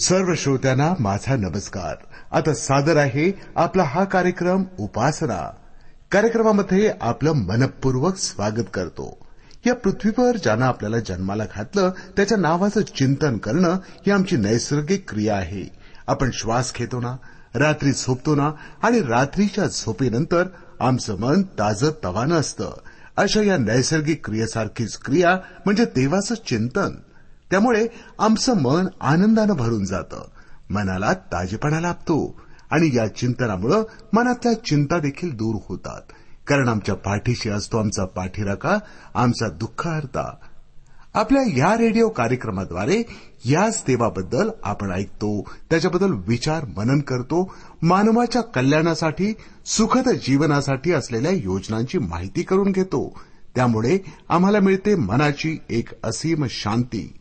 सर्व श्रोत्यांना माझा नमस्कार. आता सादर आहे आपला हा कार्यक्रम उपासना. कार्यक्रमामध्ये आपलं मनपूर्वक स्वागत करतो. या पृथ्वीवर ज्यानं आपल्याला जन्माला घातलं त्याच्या नावाचं चिंतन करणं ही आमची नैसर्गिक क्रिया आहे. आपण श्वास घेतो ना रात्री झोपतो ना आणि रात्रीच्या झोपेनंतर आमचं मन ताजं तवानं असतं. अशा या नैसर्गिक क्रियेसारखीच क्रिया म्हणजे देवाचं चिंतन. त्यामुळे आमचं मन आनंदानं भरून जातं. मनाला ताजेपणा लाभतो आणि या चिंतनामुळे मनातल्या चिंता देखील दूर होतात. कारण आमच्या पाठीशी असतो आमचा पाठीराका आमचा दुःख हरता आपल्या या रेडिओ कार्यक्रमाद्वारे याच देवाबद्दल आपण ऐकतो त्याच्याबद्दल विचार मनन करतो मानवाच्या कल्याणासाठी सुखद जीवनासाठी असलेल्या योजनांची माहिती करून घेतो. त्यामुळे आम्हाला मिळते मनाची एक असीम शांती.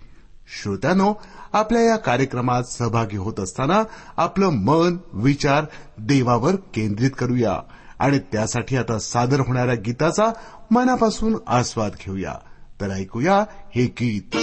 श्रोत्यानो आपल्या या कार्यक्रमात सहभागी होत असताना आपलं मन विचार देवावर केंद्रित करूया. आणि त्यासाठी आता सादर होणाऱ्या गीताचा मनापासून आस्वाद घेऊया. तर ऐकूया हे गीत.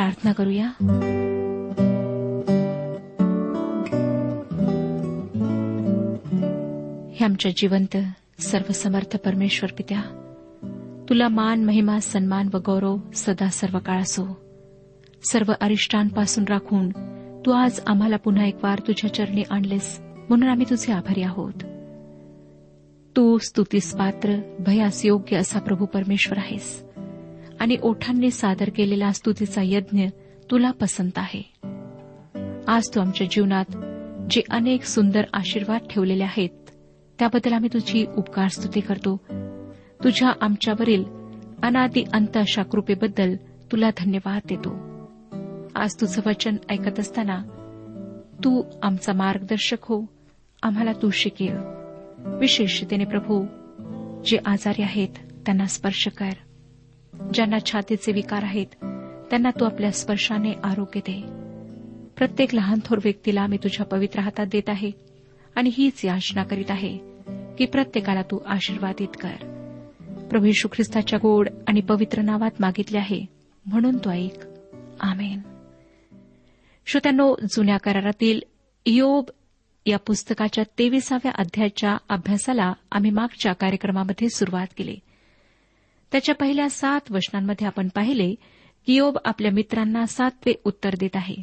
प्रार्थना करूया. हे आमच्या जिवंत सर्वसमर्थ परमेश्वर पित्या तुला मान महिमा सन्मान व गौरव सदा सर्व काळ असो. सर्व अरिष्टांपासून राखून तू आज आम्हाला पुन्हा एक वार तुझ्या चरणी आणलेस म्हणून आम्ही तुझे आभारी आहोत. तू स्तुतीस पात्र भयास योग्य असा प्रभू परमेश्वर आहेस. आणि ओठांनी सादर केलेला स्तुतीचा यज्ञ तुला पसंत आहे. आज तू आमच्या जीवनात जे अनेक सुंदर आशीर्वाद ठेवलेले आहेत त्याबद्दल आम्ही तुझी उपकार स्तुती करतो. तुझ्या आमच्यावरील अनादी अंत अशा कृपेबद्दल तुला धन्यवाद देतो. आज तुझं वचन ऐकत असताना तू आमचा मार्गदर्शक हो आम्हाला तू शिकेल विशेषतेने प्रभू जे आजारी आहेत त्यांना स्पर्श कर. ज्यांना छातीचे विकार आहेत त्यांना तू आपल्या स्पर्शाने आरोग्य दे. प्रत्येक लहान थोर व्यक्तीला मी तुझ्या पवित्र हातात देत आहे आणि हीच याचना करीत आहे की प्रत्येकाला तू आशीर्वादित कर. प्रभू यशू ख्रिस्ताच्या गोड आणि पवित्र नावात मागितले आहे म्हणून तो ऐक. आमेन. श्रोत्यांनो जुन्या करारातील योब या पुस्तकाच्या तेविसाव्या अध्यायाच्या अभ्यासाला आम्ही मागच्या कार्यक्रमामध्ये सुरुवात केली. त्याच्या पहिल्या सात वचनांमध्ये आपण पाहिले की योब आपल्या मित्रांना सातवे उत्तर देत आहे.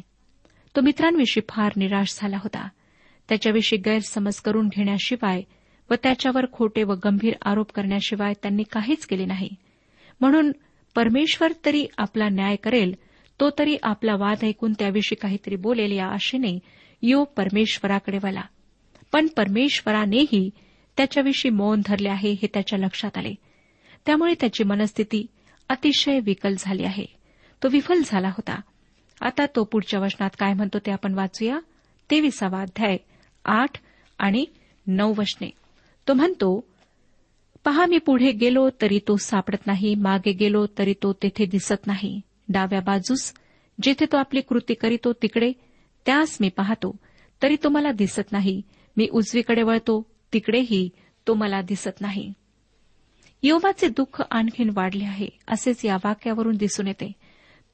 तो मित्रांविषयी फार निराश झाला होता. त्याच्याविषयी गैरसमज करून घेण्याशिवाय व त्याच्यावर खोटे व गंभीर आरोप करण्याशिवाय त्यांनी काहीच केले नाही. म्हणून परमेश्वर तरी आपला न्याय करेल तो तरी आपला वाद ऐकून त्याविषयी काहीतरी बोलेल या आशेने यो परमेश्वराकडे वला पण परमेश्वरानेही त्याच्याविषयी मौन धरले आहे हे त्याच्या लक्षात आले. त्यामुळे त्याची मनस्थिती अतिशय विकल झाली आहे. तो विफल झाला होता. आता तो पुढच्या वचनात काय म्हणतो ते आपण वाचूया. तेविसावा अध्याय आठ आणि नऊ वचने. तो म्हणतो पहा मी पुढे गेलो तरी तो सापडत नाही मागे गेलो तरी तो तेथे दिसत नाही. डाव्या बाजूस जिथे तो आपली कृती करीतो तिकडे त्यास मी पाहतो. तरी तो मला दिसत नाही. मी उजवीकडे वळतो तिकडेही तो मला दिसत नाही. योबाचे दुःख आणखीन वाढले आहे असेच या वाक्यावरून दिसून येते.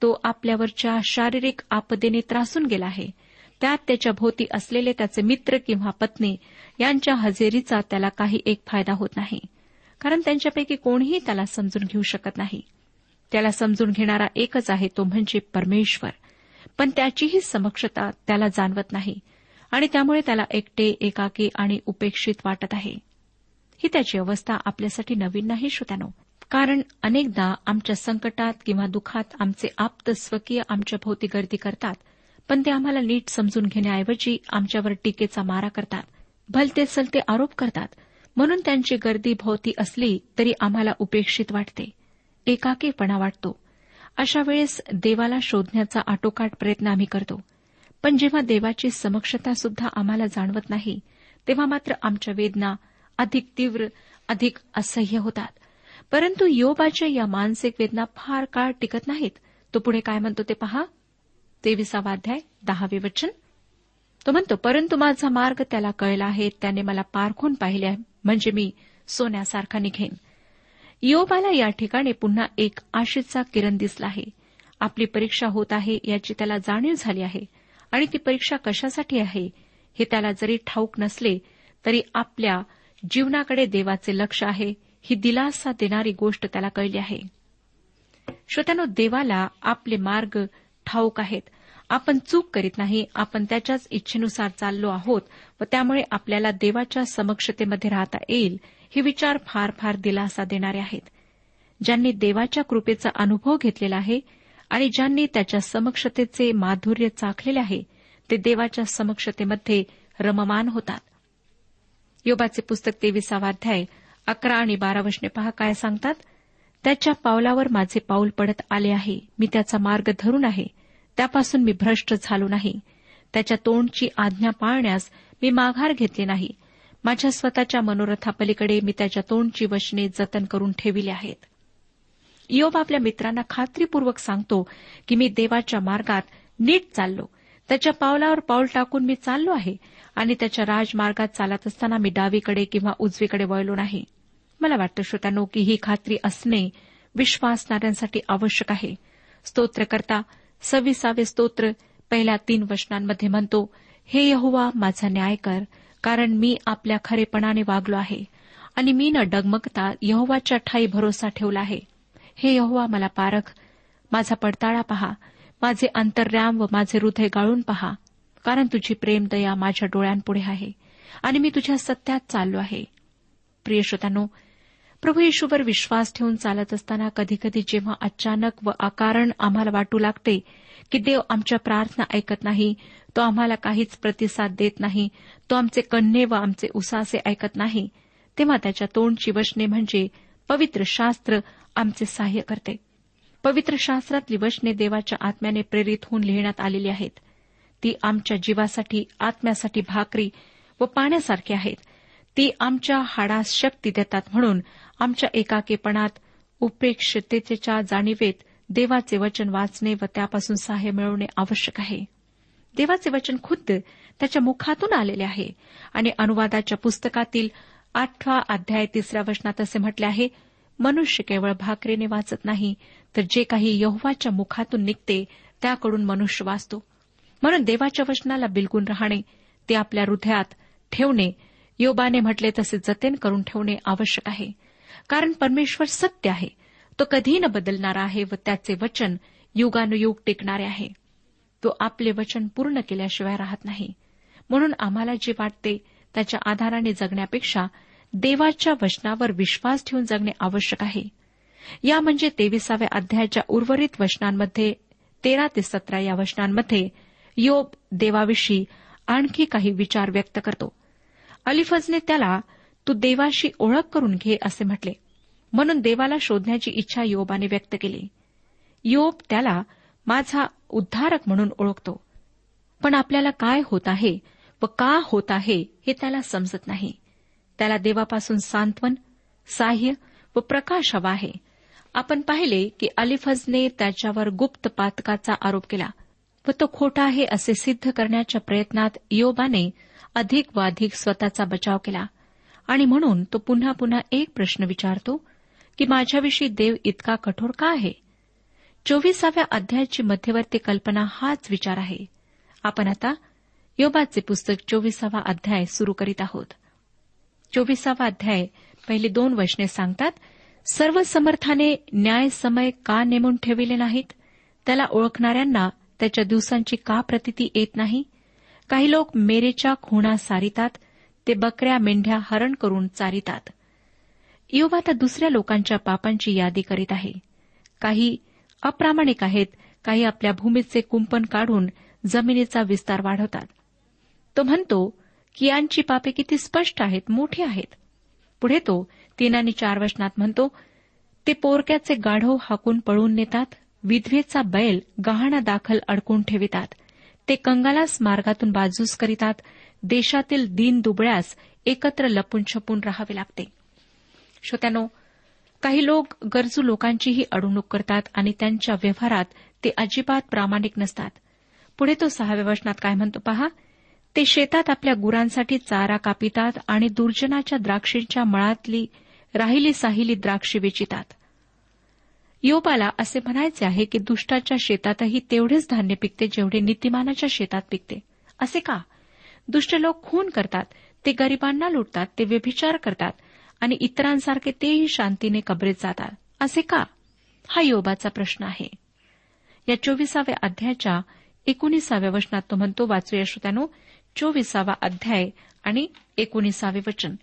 तो आपल्यावरच्या शारीरिक आपदेने त्रासून गेला आहे. त्यात त्याच्या भोवती असलेले त्याचे मित्र किंवा पत्नी यांच्या हजेरीचा त्याला काही एक फायदा होत नाही कारण त्यांच्यापैकी कोणीही त्याला समजून घेऊ शकत नाही. त्याला समजून घेणारा एकच आहे तो म्हणजे परमेश्वर पण त्याचीही समक्षता त्याला जाणवत नाही आणि त्यामुळे त्याला एकटे एकाकी आणि उपेक्षित वाटत आहे. ही त्याची अवस्था आपल्यासाठी नवीन नाही श्रोत्यानो. कारण अनेकदा आमच्या संकटात किंवा दुःखात आमचे आप्त स्वकीय आमच्या भोवती गर्दी करतात पण ते आम्हाला नीट समजून घेण्याऐवजी आमच्यावर टीकेचा मारा करतात. भलते सलते आरोप करतात. म्हणून त्यांची गर्दी भोवती असली तरी आम्हाला उपेक्षित वाटते. एकाकीपणा वाटतो. अशा वेळेस देवाला शोधण्याचा आटोकाट प्रयत्न आम्ही करतो. पण जेव्हा देवाची समक्षता सुद्धा आम्हाला जाणवत नाही तेव्हा मात्र आमच्या वेदना अधिक तीव्र अधिक असह्य होतात. परंतु योबाच्या या मानसिक वेदना फार काळ टिकत नाहीत. तो पुढे काय म्हणतो ते पहा. तेविसावाध्याय दहावे वचन. तो म्हणतो परंतु माझा मार्ग त्याला कळला आहे त्याने मला पारखून पाहिले आहे म्हणजे मी सोन्यासारखा निघेन. योबाला या ठिकाणी पुन्हा एक आशेचा किरण दिसला आहे. आपली परीक्षा होत आहे याची त्याला जाणीव झाली आहे. आणि ती परीक्षा कशासाठी आहे हे त्याला जरी ठाऊक नसले तरी आपल्या जीवनाकडे देवाचे लक्ष आहे ही दिलासा देणारी गोष्ट त्याला कळली आहे. श्रोत्यानो देवाला आपले मार्ग ठाऊक आहेत. आपण चूक करीत नाही आपण त्याच्याच इच्छेनुसार चाललो आहोत व त्यामुळे आपल्याला देवाच्या समक्षतेमध्ये राहता येईल हे विचार फार फार दिलासा देणारे आहेत. ज्यांनी देवाच्या कृपेचा अनुभव घेतलेला आहे आणि ज्यांनी त्याच्या समक्षतेचे माधुर्य चाखलेले आहे ते देवाच्या समक्षतेमध्ये रममान होतात. योबाचे पुस्तक तेविसावा अध्याय अकरा आणि बारा वशने पहा काय सांगतात. त्याच्या पावलावर माझे पाऊल पडत आले आहे. मी त्याचा मार्ग धरून आहे. त्यापासून मी भ्रष्ट झालो नाही. त्याच्या तोंडची आज्ञा पाळण्यास मी माघार घेतली नाही. माझ्या स्वतःच्या मनोरथापलीकडे मी त्याच्या तोंडची वचने जतन करून ठेविली आहेत. योब आपल्या मित्रांना खात्रीपूर्वक सांगतो की मी देवाच्या मार्गात नीट चाललो. त्याच्या पावलावर पाऊल टाकून मी चाललो आहे आणि त्याच्या राजमार्गात चालत असताना मी डावीकडे किंवा उजवीकडे वळलो नाही. मला वाटतं श्रोत्यानो की ही खात्री असणे विश्वासणाऱ्यांसाठी आवश्यक आहे. स्तोत्रकर्ता सव्वीसावे स्तोत्र पहिल्या तीन वचनांमध्ये म्हणतो हे यहुवा माझा न्याय कर कारण मी आपल्या खरेपणाने वागलो आहे आणि मी न डगमगता यहोवाच्या ठाई भरोसा ठेवला आहे. हे यहोवा मला पारख माझा पडताळा पहा माझे अंतर्याम व माझे हृदय गाळून पहा कारण तुझी प्रेम दया माझ्या डोळ्यांपुढे आहे आणि मी तुझ्या सत्यात चाललो आहे. प्रिय श्रोतांनो प्रभू येशूवर विश्वास ठेवून चालत असताना कधीकधी जेव्हा अचानक व अकारण आम्हाला वाटू लागते की देव आमच्या प्रार्थना ऐकत नाही तो आम्हाला काहीच प्रतिसाद देत नाही तो आमचे कन्ने व आमचे उसासे ऐकत नाही तेव्हा त्याच्या तोंडची वचने म्हणजे पवित्र शास्त्र आमचे सहाय्य करते. पवित्र शास्त्रातली वचने देवाच्या आत्म्याने प्रेरित होऊन लिहिण्यात आलेली आहेत. ती आमच्या जीवासाठी आत्म्यासाठी भाकरी व पाण्यासारखी आहेत. ती आमच्या हाडास शक्ती देतात म्हणून आमच्या एकाकीपणात उपेक्षतेच्या जाणीवेत देवाचे वचन वाचणे व त्यापासून सहाय्य मिळवणे आवश्यक आहे. देवाचे वचन खुद्द त्याच्या मुखातून आलेले आहे. आणि अनुवादाच्या पुस्तकातील आठवा अध्याय तिसऱ्या वचनात असे म्हटले आहे मनुष्य केवळ भाकरीने वाचत नाही तर जे काही यहोवाच्या मुखातून निघते त्याकडून मनुष्य वाचतो. म्हणून देवाच्या वचनाला बिलगून राहणे ते आपल्या हृदयात ठेवणे योबाने म्हटले तसे जतन करून ठेवणे आवश्यक आहे. कारण परमेश्वर सत्य आहे. तो कधी न बदलणारा आहे व त्याचे वचन युगानुयुग टिकणारे आहे. तो आपले वचन पूर्ण केल्याशिवाय राहत नाही. म्हणून आम्हाला जे वाटते त्याच्या आधाराने जगण्यापेक्षा देवाच्या वचनावर विश्वास ठेवून जगणे आवश्यक आहे. या म्हणजे तेविसाव्या अध्यायाच्या उर्वरित वचनांमध्ये तेरा ते सतरा या वचनांमध्ये योब देवाविषयी आणखी काही विचार व्यक्त करतो. अलिफजने त्याला तू देवाशी ओळख करून घे असे म्हटले. म्हणून देवाला शोधण्याची इच्छा योबाने व्यक्त केली. योब त्याला माझा उद्धारक म्हणून ओळखतो. पण आपल्याला काय होत आहे व का होत आहे हे त्याला समजत नाही. त्याला देवापासून सांत्वन साह्य व प्रकाश हवा आहे. आपण पाहिले की अलिफजने त्याच्यावर गुप्त पातकाचा आरोप केला व तो खोटा आहे असे सिद्ध करण्याच्या प्रयत्नात योबाने अधिक व अधिक स्वतःचा बचाव केला. आणि म्हणून तो पुन्हा पुन्हा एक प्रश्न विचारतो की माझ्याविषयी देव इतका कठोर का आहे? चोवीसाव्या अध्यायाची मध्यवर्ती कल्पना हाच विचार आहे. आपण आता योबाचे पुस्तक चोवीसावा अध्याय सुरू करीत आहोत. चोवीसावा अध्याय. पहिली दोन वचने सांगतात सर्व समर्थाने न्याय समय का नेमून ठेविले नाहीत? त्याला ओळखणाऱ्यांना त्याच्या दिवसांची का प्रतिती येत नाही? काही लोक मेरेच्या खुणा सारितात ते बकऱ्या मेंढ्या हरण करून चारितात. योब आता दुसऱ्या लोकांच्या पापांची यादी करीत आहे. काही अप्रामाणिक आहेत काही आपल्या भूमीचे कुंपण काढून जमिनीचा विस्तार वाढवतात. तो म्हणतो कियांची पापे किती स्पष्ट आहेत मोठी आहेत. पुढे तो तीन आणि चार वचनात म्हणतो ते पोरक्याचे गाढव हाकून पळून नेतात विधवेचा बैल गहाणा दाखल अडकून ठेवितात. ते कंगालास मार्गातून बाजूस करीतात देशातील दीन दुबळ्यास एकत्र लपून छपून राहावे लागते. श्रोत्यानो काही लोक गरजू लोकांचीही अडवणूक करतात आणि त्यांच्या व्यवहारात ते अजिबात प्रामाणिक नसतात. पुढे तो सहाव्या वचनात काय म्हणतो पहा ते शेतात आपल्या गुरांसाठी चारा कापितात आणि दुर्जनाच्या द्राक्षींच्या मळातली राहिली साहिली द्राक्षी वेचितात. योबाला असे म्हणायचे आहे की दुष्टाच्या शेतातही तेवढेच धान्य पिकते जेवढे नीतिमानाच्या शेतात पिकते. असे का? दुष्ट लोक खून करतात ते गरिबांना लुटतात ते व्यभिचार करतात आणि इतरांसारखे तेही शांतीने कबरेत जातात. असे का? हा योबाचा प्रश्न आहे. या चोवीसाव्या अध्यायाच्या एकोणीसाव्या वचनात तो म्हणतो वाचूया श्रोत्यानो चोवीसावा अध्याय आणि एकोणीसावे वचन.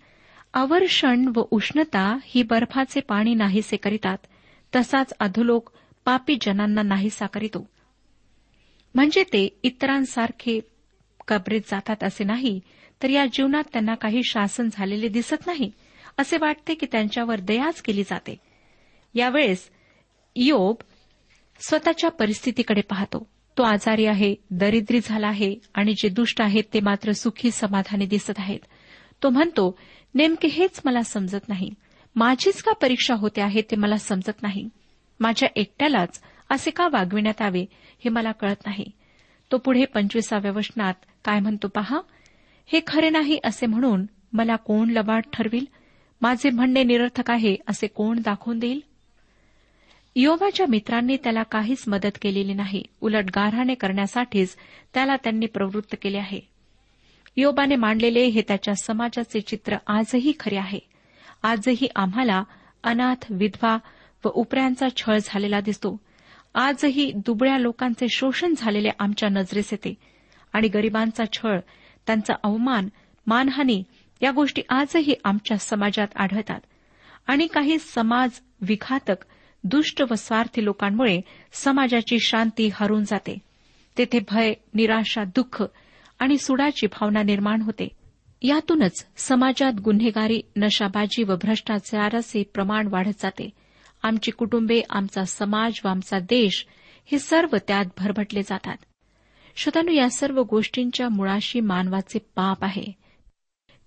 अवर्षण व उष्णता ही बर्फाचे पाणी नाहीसे करीतात तसाच अधोलोक पापी जनांना नाहीसा करीतो. म्हणजे ते इतरांसारखे कबरेत जातात असे नाही तर या जीवनात त्यांना काही शासन झालेले दिसत नाही असे वाटते की त्यांच्यावर दयाच केली जाते. यावेळेस योब स्वतःच्या परिस्थितीकडे पाहतो. तो आजारी आहे दरिद्री झाला आहे आणि जे दुष्ट आहेत ते मात्र सुखी समाधानी दिसत आहेत. तो म्हणतो नेमके हेच मला समजत नाही. माझीच का परीक्षा होते आहे ते मला समजत नाही. माझ्या एकट्यालाच असे का वागविण्यात यावे हे मला कळत नाही. तो पुढे पंचवीसाव्या वचनात काय म्हणतो पहा हे खरे नाही असे म्हणून मला कोण लबाड ठरविल? माझे म्हणणे निरर्थक आहे असे कोण दाखवून देईल? योबाच्या मित्रांनी त्याला काहीच मदत केलेली नाही. उलट गारहाणे करण्यासाठीच त्याला त्यांनी प्रवृत्त केले आहे. योबाने मांडलेले हे त्याच्या समाजाचे चित्र आजही खरे आहे. आजही आम्हाला अनाथ विधवा व उपऱ्यांचा छळ झालेला दिसतो. आजही दुबळ्या लोकांचे शोषण झालेले आमच्या नजरेस येते. आणि गरिबांचा छळ त्यांचा अवमान मानहानी या गोष्टी आजही आमच्या समाजात आढळतात. आणि काही समाज विघातक दुष्ट व स्वार्थी लोकांमुळे समाजाची शांती हरून जाते. तेथे भय निराशा दुःख आणि सुडाची भावना निर्माण होते. यातूनच समाजात गुन्हेगारी नशाबाजी व भ्रष्टाचाराचे प्रमाण वाढत जाते. आमची कुटुंबे आमचा समाज व आमचा देश हे सर्व त्यात भरभटले जातात. श्रोतानु या सर्व गोष्टींच्या मुळाशी मानवाचे पाप आहे.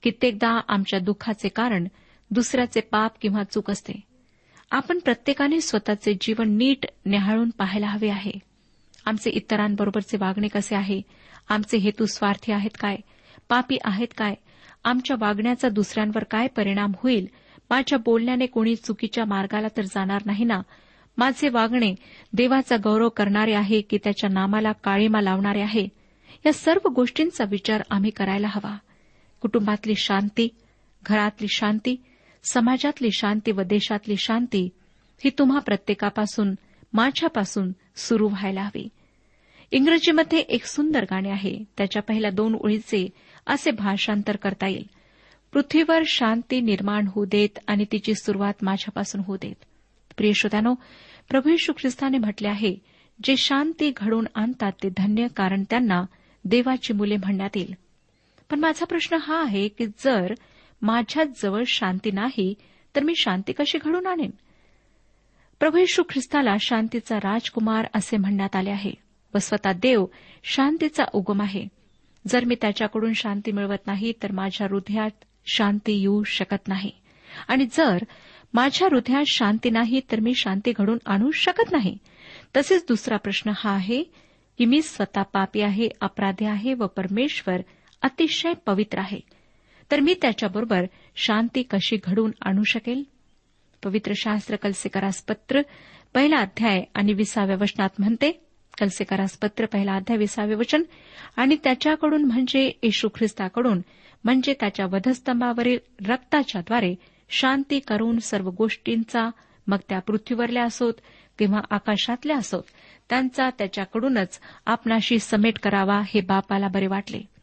कित्येकदा आमच्या दुःखाचे कारण दुसऱ्याचे पाप किंवा चूक असते. आपण प्रत्येकाने स्वतःचे जीवन नीट न्याहाळून पाहायला हवे आहे. आमचे इतरांबरोबरचे वागणे कसे आहे? आमचे हेतू स्वार्थी आहेत काय? पापी आहेत काय? आमच्या वागण्याचा दुसऱ्यांवर काय परिणाम होईल? माझ्या बोलण्याने कोणी चुकीच्या मार्गाला तर जाणार नाही ना? माझे वागणे देवाचा गौरव करणारे आहे की त्याच्या नामाला काळीमा लावणारे आहे? या सर्व गोष्टींचा विचार आम्ही करायला हवा. कुटुंबातली शांती घरातली शांती समाजातली शांती व देशातली शांती ही तुम्हा प्रत्येकापासून माझ्यापासून सुरू व्हायला हवी. इंग्रजीमध्ये एक सुंदर गाणे आहे. त्याच्या पहिल्या दोन ओळीचे असे भाषांतर करता येईल. पृथ्वीवर शांती निर्माण होऊ देत आणि तिची सुरुवात माझ्यापासून होऊ देत. प्रिय श्रोत्यानो प्रभू यशू ख्रिस्ताने म्हटले आहे जे शांती घडवून आणतात ते धन्य कारण त्यांना देवाची मुले म्हणण्यात येईल. पण माझा प्रश्न हा आहे की जर माझ्याच जवळ शांती नाही तर मी शांती कशी घडून आणेन? प्रभू येशू ख्रिस्ताला शांतीचा राजकुमार असे म्हणण्यात आले आहे व स्वतः देव शांतीचा उगम आहे. जर मी त्याच्याकडून शांती मिळवत नाही तर माझ्या हृदयात शांती येऊ शकत नाही. आणि जर माझ्या हृदयात शांती नाही तर मी शांती घडून आणू शकत नाही. तसेच दुसरा प्रश्न हा आहे की मी स्वतः पापी आहे अपराधी आहे व परमेश्वर अतिशय पवित्र आहे. तर मी त्याच्याबरोबर शांती कशी घडून आणू शकेल? पवित्र शास्त्र कलसेकरास पत्र पहिला अध्याय आणि विसाव्या वचनात म्हणते कलसेकरास पत्र पहिला अध्याय विसावे वचन आणि त्याच्याकडून म्हणजे येशू ख्रिस्ताकडून म्हणजे त्याच्या वधस्तंभावरील रक्ताच्याद्वारे शांती करून सर्व गोष्टींचा मग त्या पृथ्वीवरल्या असोत किंवा आकाशातल्या असोत त्यांचा त्याच्याकडूनच आपणाशी समेट करावा हे बापाला बरे वाटले.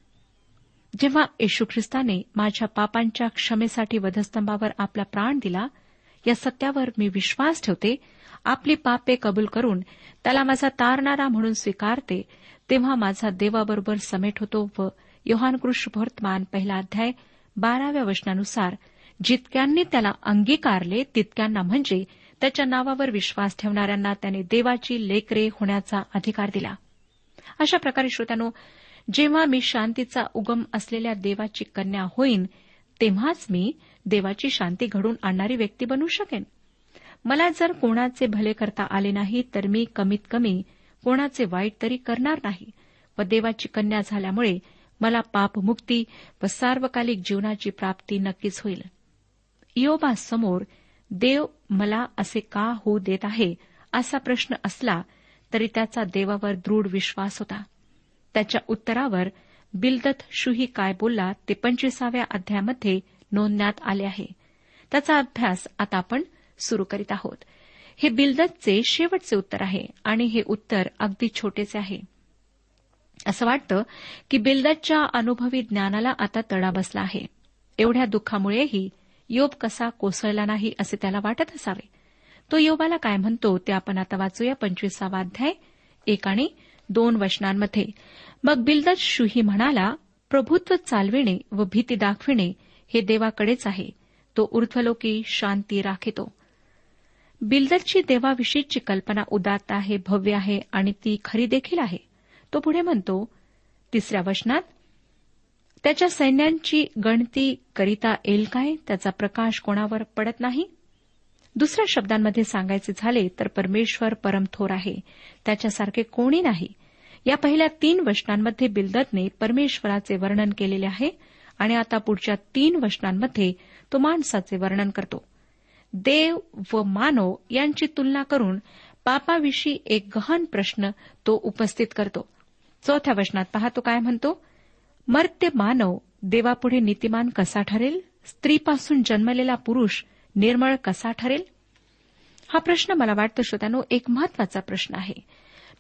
जेव्हा येशू ख्रिस्ताने माझ्या पापांच्या क्षमेसाठी वधस्तंभावर आपला प्राण दिला या सत्यावर मी विश्वास ठेवते आपली पापे कबूल करून त्याला माझा तारणारा म्हणून स्वीकारते तेव्हा माझा देवाबरोबर समेट होतो व योहानकृष्ण वर्तमान पहिला अध्याय बाराव्या वचनानुसार जितक्यांनी त्याला अंगीकारले तितक्यांना म्हणजे त्याच्या नावावर विश्वास ठेवणाऱ्यांना त्याने देवाची लेकरे होण्याचा अधिकार दिला. अशा प्रकारे श्रोत्यानो जेव्हा मी शांतीचा उगम असलेल्या देवाची कन्या होईन तेव्हाच मी देवाची शांती घडून आणणारी व्यक्ती बनू शकेन. मला जर कोणाचे भले करता आले नाही तर मी कमीत कमी कोणाचे वाईट तरी करणार नाही. व देवाची कन्या झाल्यामुळे मला पापमुक्ती व सार्वकालिक जीवनाची प्राप्ती नक्कीच होईल. इयोबासमोर देव मला असे का होऊ देत आहे? असा प्रश्न असला तरी त्याचा देवावर दृढ विश्वास होता. त्याच्या उत्तरावर बिलदत शुही काय बोलला ते पंचवीसाव्या अध्यायामध्ये नोंदण्यात आले आहे. त्याचा अभ्यास आता आपण सुरू करीत आहोत. हे बिलदतचे शेवटचे उत्तर आहे आणि हे उत्तर अगदी छोटेचे आहे. असं वाटतं की बिलदतच्या अनुभवी ज्ञानाला आता तडा बसला आहे. एवढ्या दुःखामुळेही योब कसा कोसळला नाही असे त्याला वाटत असावे. तो योबाला काय म्हणतो ते आपण आता वाचूया. पंचवीसावा अध्याय एक आणि दोन वचनांमध्ये. मग बिलदत शुही म्हणाला प्रभुत्व चालविणे व भीती दाखविणे हे देवाकडेच आहे. तो ऊर्ध्वलोकी शांती राखितो. बिल्दरची देवाविषयीची कल्पना उदात्त आहे भव्य आहे आणि ती खरी देखील आहे. तो पुढे म्हणतो तिसऱ्या वचनात त्याच्या सैन्यांची गणती करिता येईल काय? त्याचा प्रकाश कोणावर पडत नाही? दुसऱ्या शब्दांमध्ये सांगायचे झाले तर परमेश्वर परमथोर आहे. त्याच्यासारखे कोणी नाही. या पहिल्या तीन वचनांमध्ये बिल्दतने परमेश्वराचे वर्णन केलेले आहे आणि आता पुढच्या तीन वचनांमध्ये तो माणसाचे वर्णन करतो. देव व मानव यांची तुलना करून पापाविषयी एक गहन प्रश्न तो उपस्थित करतो. चौथ्या वचनात पहा तो काय म्हणतो? मर्त्य मानव देवापुढे नीतिमान कसा ठरेल? स्त्रीपासून जन्मलेला पुरुष निर्मळ कसा ठरेल? हा प्रश्न मला वाटतं श्रोत्यानो एक महत्त्वाचा प्रश्न आहे.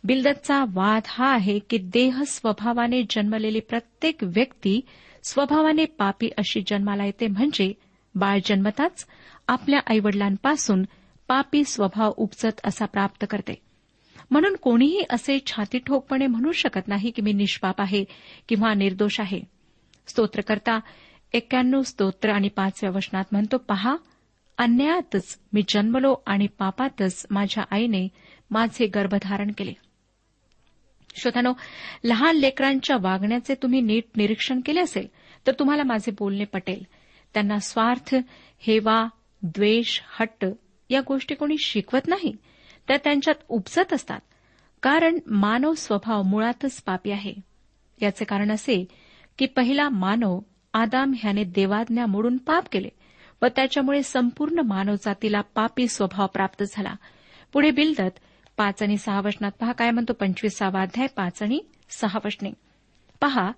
बिल्दतचा वाद हा आहे की देह स्वभावाने जन्मलेली प्रत्येक व्यक्ती स्वभावाने पापी अशी जन्माला येते म्हणजे बाळ जन्मताच आपल्या आईवडिलांपासून पापी स्वभाव उपजत असा प्राप्त करते. म्हणून कोणीही असे छाती ठोकपणे म्हणू शकत नाही की मी निष्पाप आहे किंवा निर्दोष आहे. स्तोत्रकर्ता एक्क्याण्णव स्तोत्र आणि पाचव्या वचनात म्हणतो पहा अन्यायातच मी जन्मलो आणि पापातच माझ्या आईने माझे गर्भधारण केले. श्रोतानो लहान लेकरांच्या वागण्याचे तुम्ही नीट निरीक्षण केले असेल तर तुम्हाला माझे बोलणे पटेल. त्यांना स्वार्थ हेवा द्वेष हट्ट या गोष्टी कोणी शिकवत नाही. त्या त्यांच्यात उपजत असतात. कारण मानव स्वभाव मुळातच पापी आहे. याचे कारण असे की पहिला मानव आदाम ह्याने देवाज्ञा मोडून पाप केले. व त्याच्यामुळे संपूर्ण मानवजातीला पापी स्वभाव प्राप्त झाला. पुढे बिलदत पाच आणि सहा वचनात पहा काय म्हणतो पंचवीसावा अध्याय पाच आणि सहा वचने. पहा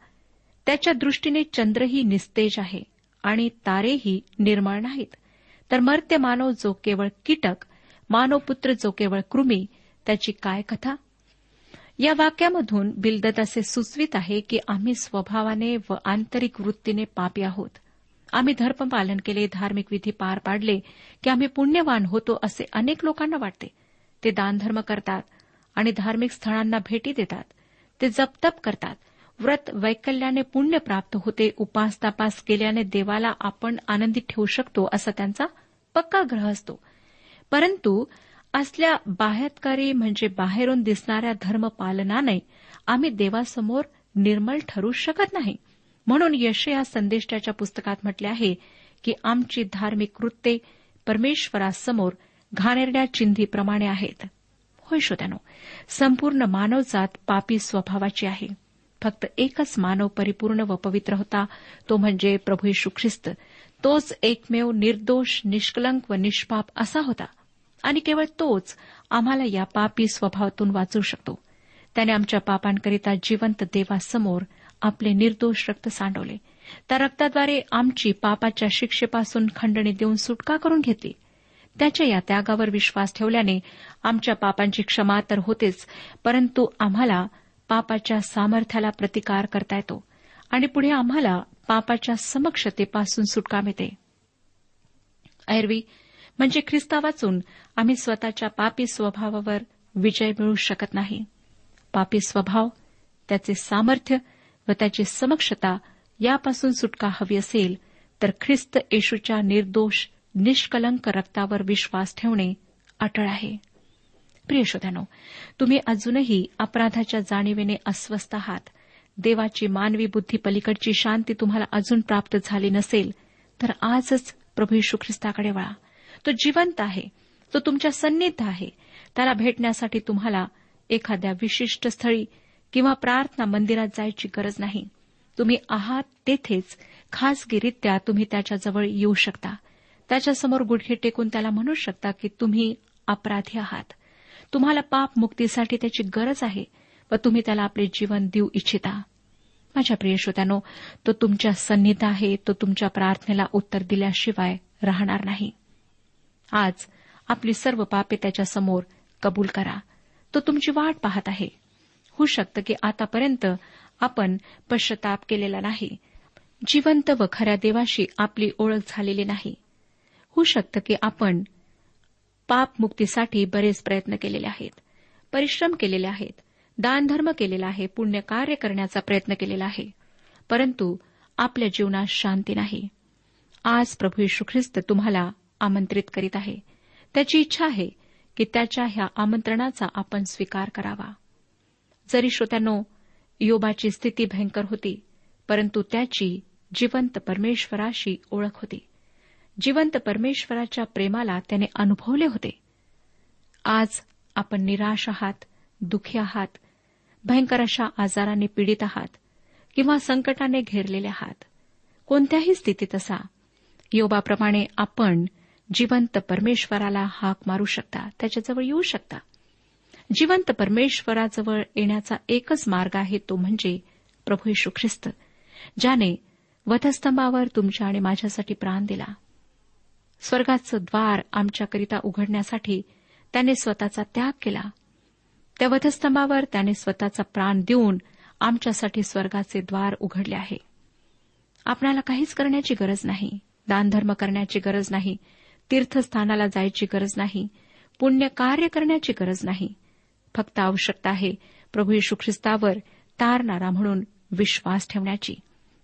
त्याच्या दृष्टीने चंद्रही निस्तेज आहे आणि तारेही निर्मळ नाहीत. तर मर्त्य मानव जो केवळ कीटक मानवपुत्र जो केवळ कृमी त्याची काय कथा? या वाक्यामधून बिलदत असे सुचवित आहे की आम्ही स्वभावाने व आंतरिक वृत्तीने पापी आहोत. आम्ही धर्मपालन केले धार्मिक विधी पार पाडले की आम्ही पुण्यवान होतो असे अनेक लोकांना वाटते. ते दानधर्म करतात आणि धार्मिक स्थळांना भेटी देतात. ते जपतप करतात. व्रत वैकल्याने पुण्य प्राप्त होते उपास तपास केल्याने देवाला आपण आनंदित ठेवू शकतो असा त्यांचा पक्का ग्रह असतो. परंतु असल्या बाह्यत्कारी म्हणजे बाहेरून दिसणाऱ्या धर्मपालनाने आम्ही देवासमोर निर्मल ठरू शकत नाही. म्हणून यशया संदेष्टाच्या पुस्तकात म्हटले आहे की आमची धार्मिक कृत्ये परमेश्वरासमोर घाणेरड्या चिंधीप्रमाणे आहेत. होय श्रोत्यानो संपूर्ण मानवजात पापी स्वभावाची आहे. फक्त एकच मानव परिपूर्ण व पवित्र होता तो म्हणजे प्रभू यशू ख्रिस्त. तोच एकमेव निर्दोष निष्कलंक व निष्पाप असा होता. आणि केवळ तोच आम्हाला या पापी स्वभावातून वाचू शकतो. त्याने आमच्या पापांकरिता जिवंत देवासमोर आपले निर्दोष रक्त सांडवले. त्या रक्ताद्वारे आमची पापाच्या शिक्षेपासून खंडणी देऊन सुटका करून घेतली. त्याच्या या त्यागावर विश्वास ठेवल्याने आमच्या पापांची क्षमा तर होतेच परंतु आम्हाला पापाच्या सामर्थ्याला प्रतिकार करता येतो आणि पुढे आम्हाला पापाच्या समक्षतेपासून सुटका मिळते. ऐरवी म्हणजे ख्रिस्ता वाचून आम्ही स्वतःच्या पापी स्वभावावर विजय मिळू शकत नाही. पापी स्वभाव त्याचे सामर्थ्य व त्याची समक्षता यापासून सुटका हवी असेल तर ख्रिस्त येशूच्या निर्दोष निष्कलंक रक्तावर विश्वास ठेवणे अटळ आहे. प्रिय श्रोत्यानो तुम्ही अजूनही अपराधाच्या जाणीवेने अस्वस्थ आहात. देवाची मानवी बुद्धी पलीकडची शांती तुम्हाला अजून प्राप्त झाली नसेल तर आजच प्रभू यशू ख्रिस्ताकडे वळा. तो जिवंत आहे. तो तुमच्या सन्निध आहे. त्याला भेटण्यासाठी तुम्हाला एखाद्या विशिष्ट स्थळी किंवा प्रार्थना मंदिरात जायची गरज नाही. तुम्ही आहात तेथेच खासगीरित्या तुम्ही त्याच्याजवळ येऊ शकता. त्याच्यासमोर गुडघे टेकून त्याला म्हणू शकता की तुम्ही अपराधी आहात. तुम्हाला पाप मुक्तीसाठी त्याची गरज आहे व तुम्ही त्याला आपले जीवन देऊ इच्छिता. माझ्या प्रिय श्रोत्यानो तो तुमच्या सन्निध आहे तो तुमच्या प्रार्थनेला उत्तर दिल्याशिवाय राहणार नाही. आज आपली सर्व पापे त्याच्यासमोर कबूल करा. तो तुमची वाट पाहत आहे. होऊ शकतं की आतापर्यंत आपण पश्चाताप केलेला नाही. जिवंत व खऱ्या देवाशी आपली ओळख झालेली नाही. होऊ शकतं की आपण पापमुक्तीसाठी बरेच प्रयत्न केलेले आहेत. परिश्रम केलेले आहेत. दानधर्म केलेला आहे. पुण्य कार्य करण्याचा प्रयत्न केलेला आहे. परंतु आपल्या जीवनात शांती नाही. आज प्रभू यशू ख्रिस्त तुम्हाला आमंत्रित करीत आहे. त्याची इच्छा आहे की त्याच्या ह्या आमंत्रणाचा आपण स्वीकार करावा. जरी श्रोत्यानो योबाची स्थिती भयंकर होती परंतु त्याची जिवंत परमेश्वराशी ओळख होती. जिवंत परमेश्वराच्या प्रेमाला त्याने अनुभवले होते. आज आपण निराश आहात दुःखी आहात भयंकर अशा आजाराने पीडित आहात किंवा संकटाने घेरलेले आहात. कोणत्याही स्थितीत असा योबाप्रमाणे आपण जिवंत परमेश्वराला हाक मारू शकता त्याच्याजवळ येऊ शकता. जिवंत परमेश्वराजवळ येण्याचा एकच मार्ग आहे तो म्हणजे प्रभू यशू ख्रिस्त ज्याने वधस्तंभावर तुमच्या आणि माझ्यासाठी प्राण दिला. स्वर्गाचं द्वार आमच्याकरिता उघडण्यासाठी त्याने स्वतःचा त्याग केला. त्या वधस्तंभावर त्याने स्वतःचा प्राण देऊन आमच्यासाठी स्वर्गाचे द्वार उघडले आहे. आपणाला काहीच करण्याची गरज नाही दानधर्म करण्याची गरज नाही तीर्थस्थानाला जायची गरज नाही पुण्य कार्य करण्याची गरज नाही. फक्त आवश्यकता आहे. प्रभू येशू ख्रिस्तावर तारणारा म्हणून विश्वास ठेवण्याची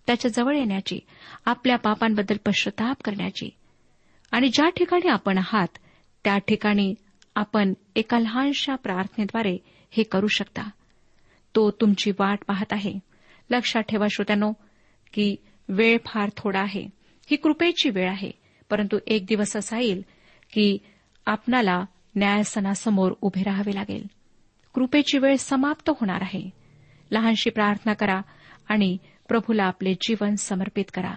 त्याच्याजवळ येण्याची आपल्या पापांबद्दल पश्चाताप करण्याची. आणि ज्या ठिकाणी आपण आहात त्या ठिकाणी आपण एका लहानशा प्रार्थनेद्वारे हे करू शकता. तो तुमची वाट पाहत आहे. लक्षात ठेवा श्रोत्यानो की वेळ फार थोडा आहे. ही कृपेची वेळ आहे. परंतु एक दिवस असा येईल की आपणाला न्यायसनासमोर उभे राहावे लागेल. कृपेची वेळ समाप्त होणार आहे. लहानशी प्रार्थना करा आणि प्रभूला आपले जीवन समर्पित करा.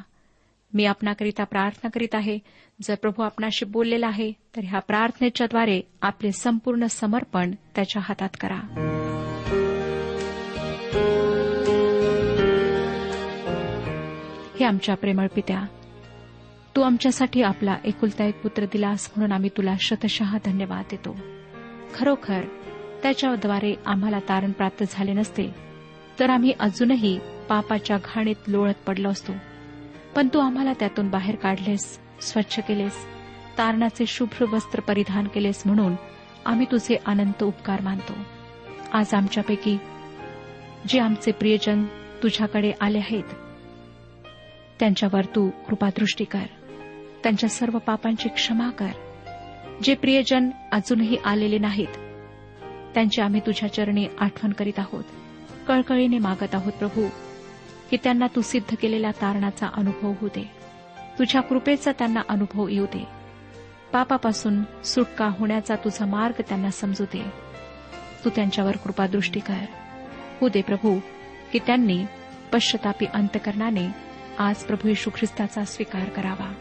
मी आपणाकरिता प्रार्थना करीत आहे. जर प्रभू आपणाशी बोललेला आहे तर ह्या प्रार्थनेच्याद्वारे आपले संपूर्ण समर्पण त्याच्या हातात करा. हे आमच्या प्रेमळ पित्या तू आमच्यासाठी आपला एकुलता एक पुत्र दिलास म्हणून आम्ही तुला शतशः धन्यवाद देतो. खरोखर त्याच्याद्वारे आम्हाला तारण प्राप्त झाले नसते तर आम्ही अजूनही पापाच्या घाणीत लोळत पडलो असतो. पण तू आम्हाला त्यातून बाहेर काढलेस स्वच्छ केलेस तारणाचे शुभ्र वस्त्र परिधान केलेस म्हणून आम्ही तुझे अनंत उपकार मानतो. आज आमच्यापैकी जे आमचे प्रियजन तुझ्याकडे आले आहेत त्यांच्यावर तू कृपादृष्टी कर. त्यांच्या सर्व पापांची क्षमा कर. जे प्रियजन अजूनही आलेले नाहीत त्यांची आम्ही तुझ्या चरणी आठवण करीत आहोत. कळकळीने मागत आहोत प्रभू की त्यांना तू सिद्ध केलेल्या तारणाचा अनुभव होऊ दे. तुझ्या कृपेचा त्यांना अनुभव येऊ दे. पापापासून सुटका होण्याचा तुझा मार्ग त्यांना समजू दे. तू त्यांच्यावर कृपादृष्टी कर. हो दे प्रभू की त्यांनी पश्चतापी अंतकरणाने आज प्रभू येशू ख्रिस्ताचा स्वीकार करावा.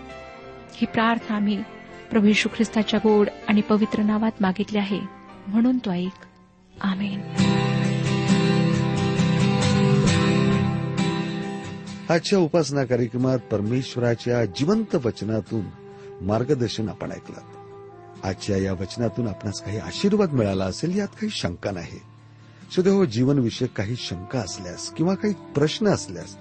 ही प्रार्थना आम्ही प्रभू येशू ख्रिस्ताच्या गोड आणि पवित्र नावात मागितली आहे. म्हणून तो ऐक. आमेन. आजच्या उपासना कार्यक्रमात परमेश्वराच्या जिवंत वचनातून मार्गदर्शन आपण ऐकलं. आजच्या या वचनातून आपणास काही आशीर्वाद मिळाला असेल यात काही शंका नाही. सुदैव जीवनविषयक काही शंका असल्यास किंवा काही प्रश्न असल्यास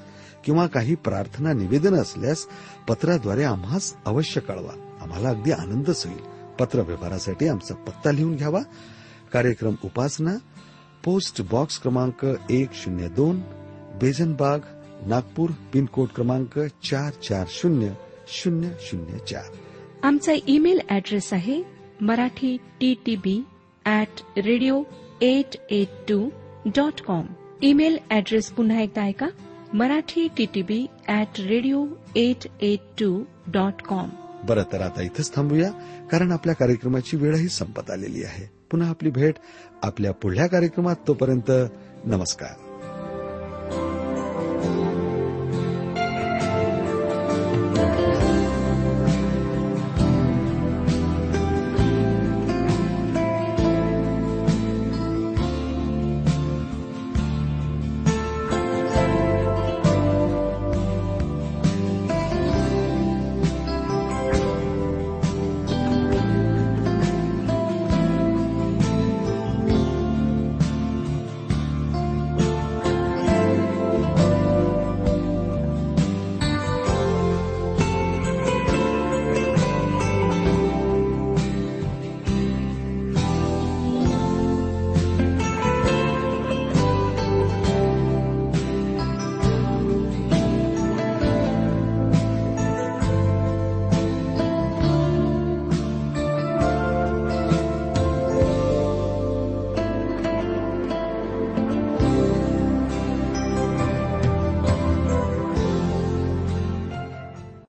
किंवा काही प्रार्थना निवेदन असल्यास पत्राद्वारे आम्हास अवश्य कळवा. आम्हाला अगदी आनंदच होईल. पत्र व्यवहारासाठी आमचा पत्ता लिहून घ्यावा. कार्यक्रम उपासना पोस्ट बॉक्स क्रमांक एक शून्य दोन बेजनबाग नागपूर पिनकोड क्रमांक चार चार शून्य शून्य शून्य चार. आमचा ईमेल अॅड्रेस आहे Marathi T T B at radio eight eight two dot com. Email address पुन्हा एकदा ऐका Marathi T T B at radio eight eight two dot com. बरं तर आता इथंच थांबूया कारण आपल्या कार्यक्रमाची वेळही संपत आलेली आहे. पुन्हा आपली भेट आपल्या पुढल्या कार्यक्रमात तोपर्यंत नमस्कार.